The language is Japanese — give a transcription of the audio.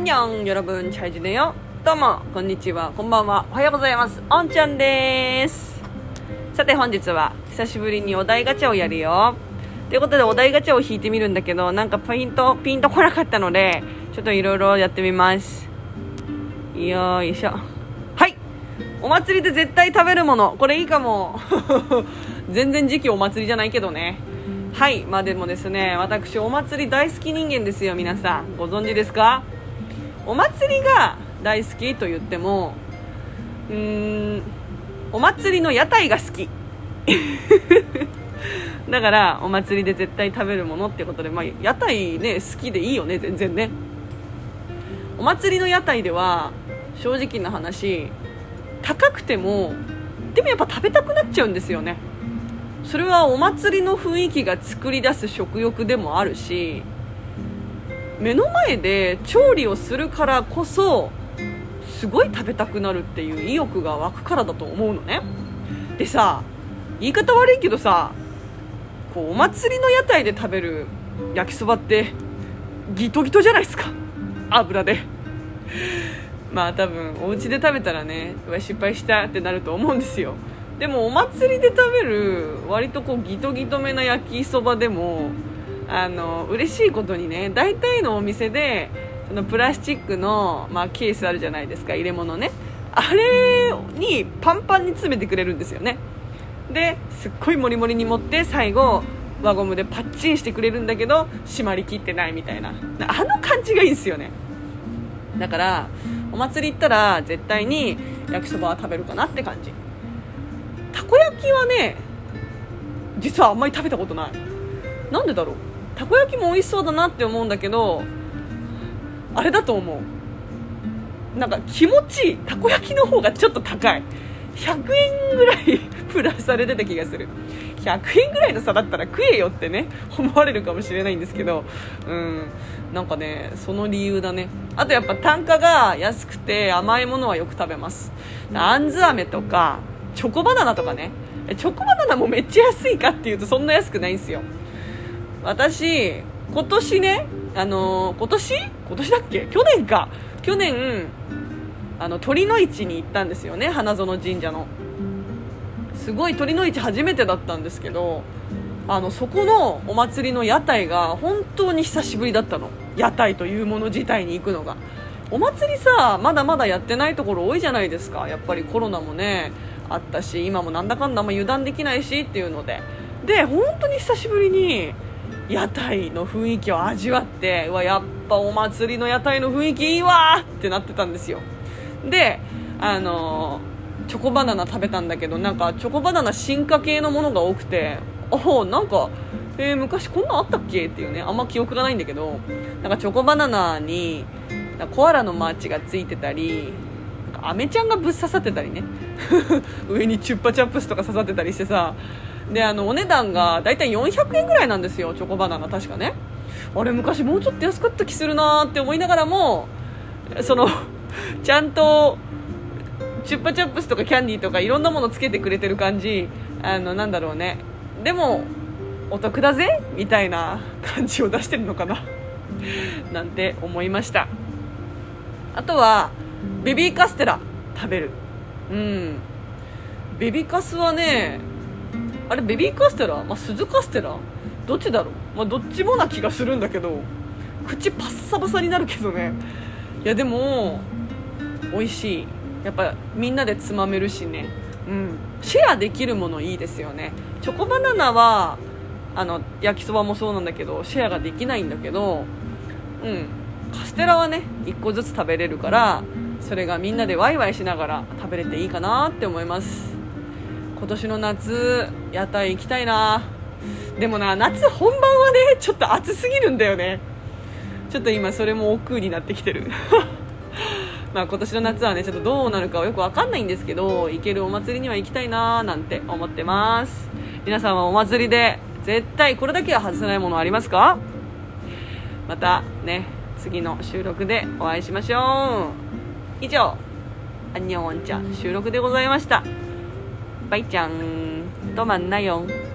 ンニョン、ぶん、チよ。どうも、こんにちは、こんばんは、おはようございます。おんちゃんです。さて、本日は、久しぶりにお題ガチャをやるよ。ということで、お題ガチャを引いてみるんだけど、なんかピンと、ピンとこなかったので、ちょっといろいろやってみます。よいしょ。はい。お祭りで絶対食べるもの。これいいかも。全然時期お祭りじゃないけどね。はい、まあでもですね、私お祭り大好き人間ですよ、皆さん。ご存知ですかお祭りが大好きと言ってもうーんお祭りの屋台が好き。だからお祭りで絶対食べるものってことで、まあ、屋台ね好きでいいよね全然ね。お祭りの屋台では正直な話高くてもでもやっぱ食べたくなっちゃうんですよね。それはお祭りの雰囲気が作り出す食欲でもあるし目の前で調理をするからこそすごい食べたくなるっていう意欲が湧くからだと思うのね。でさ言い方悪いけどさこうお祭りの屋台で食べる焼きそばってギトギトじゃないですか。油で。まあ多分お家で食べたらねうわ失敗したってなると思うんですよ。でもお祭りで食べる割とこうギトギトめな焼きそばでもあの嬉しいことにね大体のお店でそのプラスチックの、まあ、ケースあるじゃないですか入れ物ね。あれにパンパンに詰めてくれるんですよね。ですっごいモリモリに持って最後輪ゴムでパッチンしてくれるんだけど締まりきってないみたいな。あの感じがいいんですよね。だからお祭り行ったら絶対に焼きそばは食べるかなって感じ。たこ焼きはね実はあんまり食べたことない。なんでだろう？たこ焼きも美味しそうだなって思うんだけどあれだと思う。なんか気持ちいいたこ焼きの方がちょっと高い。100円ぐらい プラスされてた気がする。100円ぐらいの差だったら食えよってね思われるかもしれないんですけど。うん。なんかねその理由だね。あとやっぱ単価が安くて甘いものはよく食べます。あんず飴とかチョコバナナとかね。チョコバナナもめっちゃ安いかっていうとそんな安くないんですよ。私今年ねあの、今年？今年だっけ？去年か。去年あの鳥の市に行ったんですよね花園神社の。すごい鳥の市初めてだったんですけどあのそこのお祭りの屋台が本当に久しぶりだったの。屋台というもの自体に行くのが。お祭りさまだまだやってないところ多いじゃないですか。やっぱりコロナもねあったし今もなんだかんだあんま油断できないしっていうので。で本当に久しぶりに屋台の雰囲気を味わってうわやっぱお祭りの屋台の雰囲気いいわってなってたんですよ。であのチョコバナナ食べたんだけどなんかチョコバナナ進化系のものが多くておなんか、えー、昔こんなんあったっけ？っていうねあんま記憶がないんだけどなんかチョコバナナにコアラのマーチがついてたりアメちゃんがぶっ刺さってたりね。上にチュッパチャップスとか刺さってたりしてさであのお値段が大体400円ぐらいなんですよチョコバナナ確かね。あれ昔もうちょっと安かった気するなって思いながらもその ちゃんとチュッパチャップスとかキャンディーとかいろんなものつけてくれてる感じあのなんだろうね。でもお得だぜみたいな感じを出してるのかな。なんて思いました。あとはベビーカステラ食べる。うん。ベビーカスはねあれベビーカステラ、まあ、鈴カステラ？どっちだろう、まあ、どっちもな気がするんだけど口パッサパサになるけどね。いやでも美味しい。やっぱみんなでつまめるしね。うん。シェアできるものいいですよね。チョコバナナはあの焼きそばもそうなんだけどシェアができないんだけどうん。カステラはね1個ずつ食べれるからそれがみんなでワイワイしながら食べれていいかなって思います。今年の夏屋台行きたいな。でもな夏本番はねちょっと暑すぎるんだよね。ちょっと今それも億劫になってきてる。まあ今年の夏はねちょっとどうなるかはよく分かんないんですけど行けるお祭りには行きたいなーなんて思ってます。皆さんはお祭りで絶対これだけは外せないものありますか？またね次の収録でお会いしましょう。以上アンニョンちゃん収録でございました。バイちゃんとまんなよん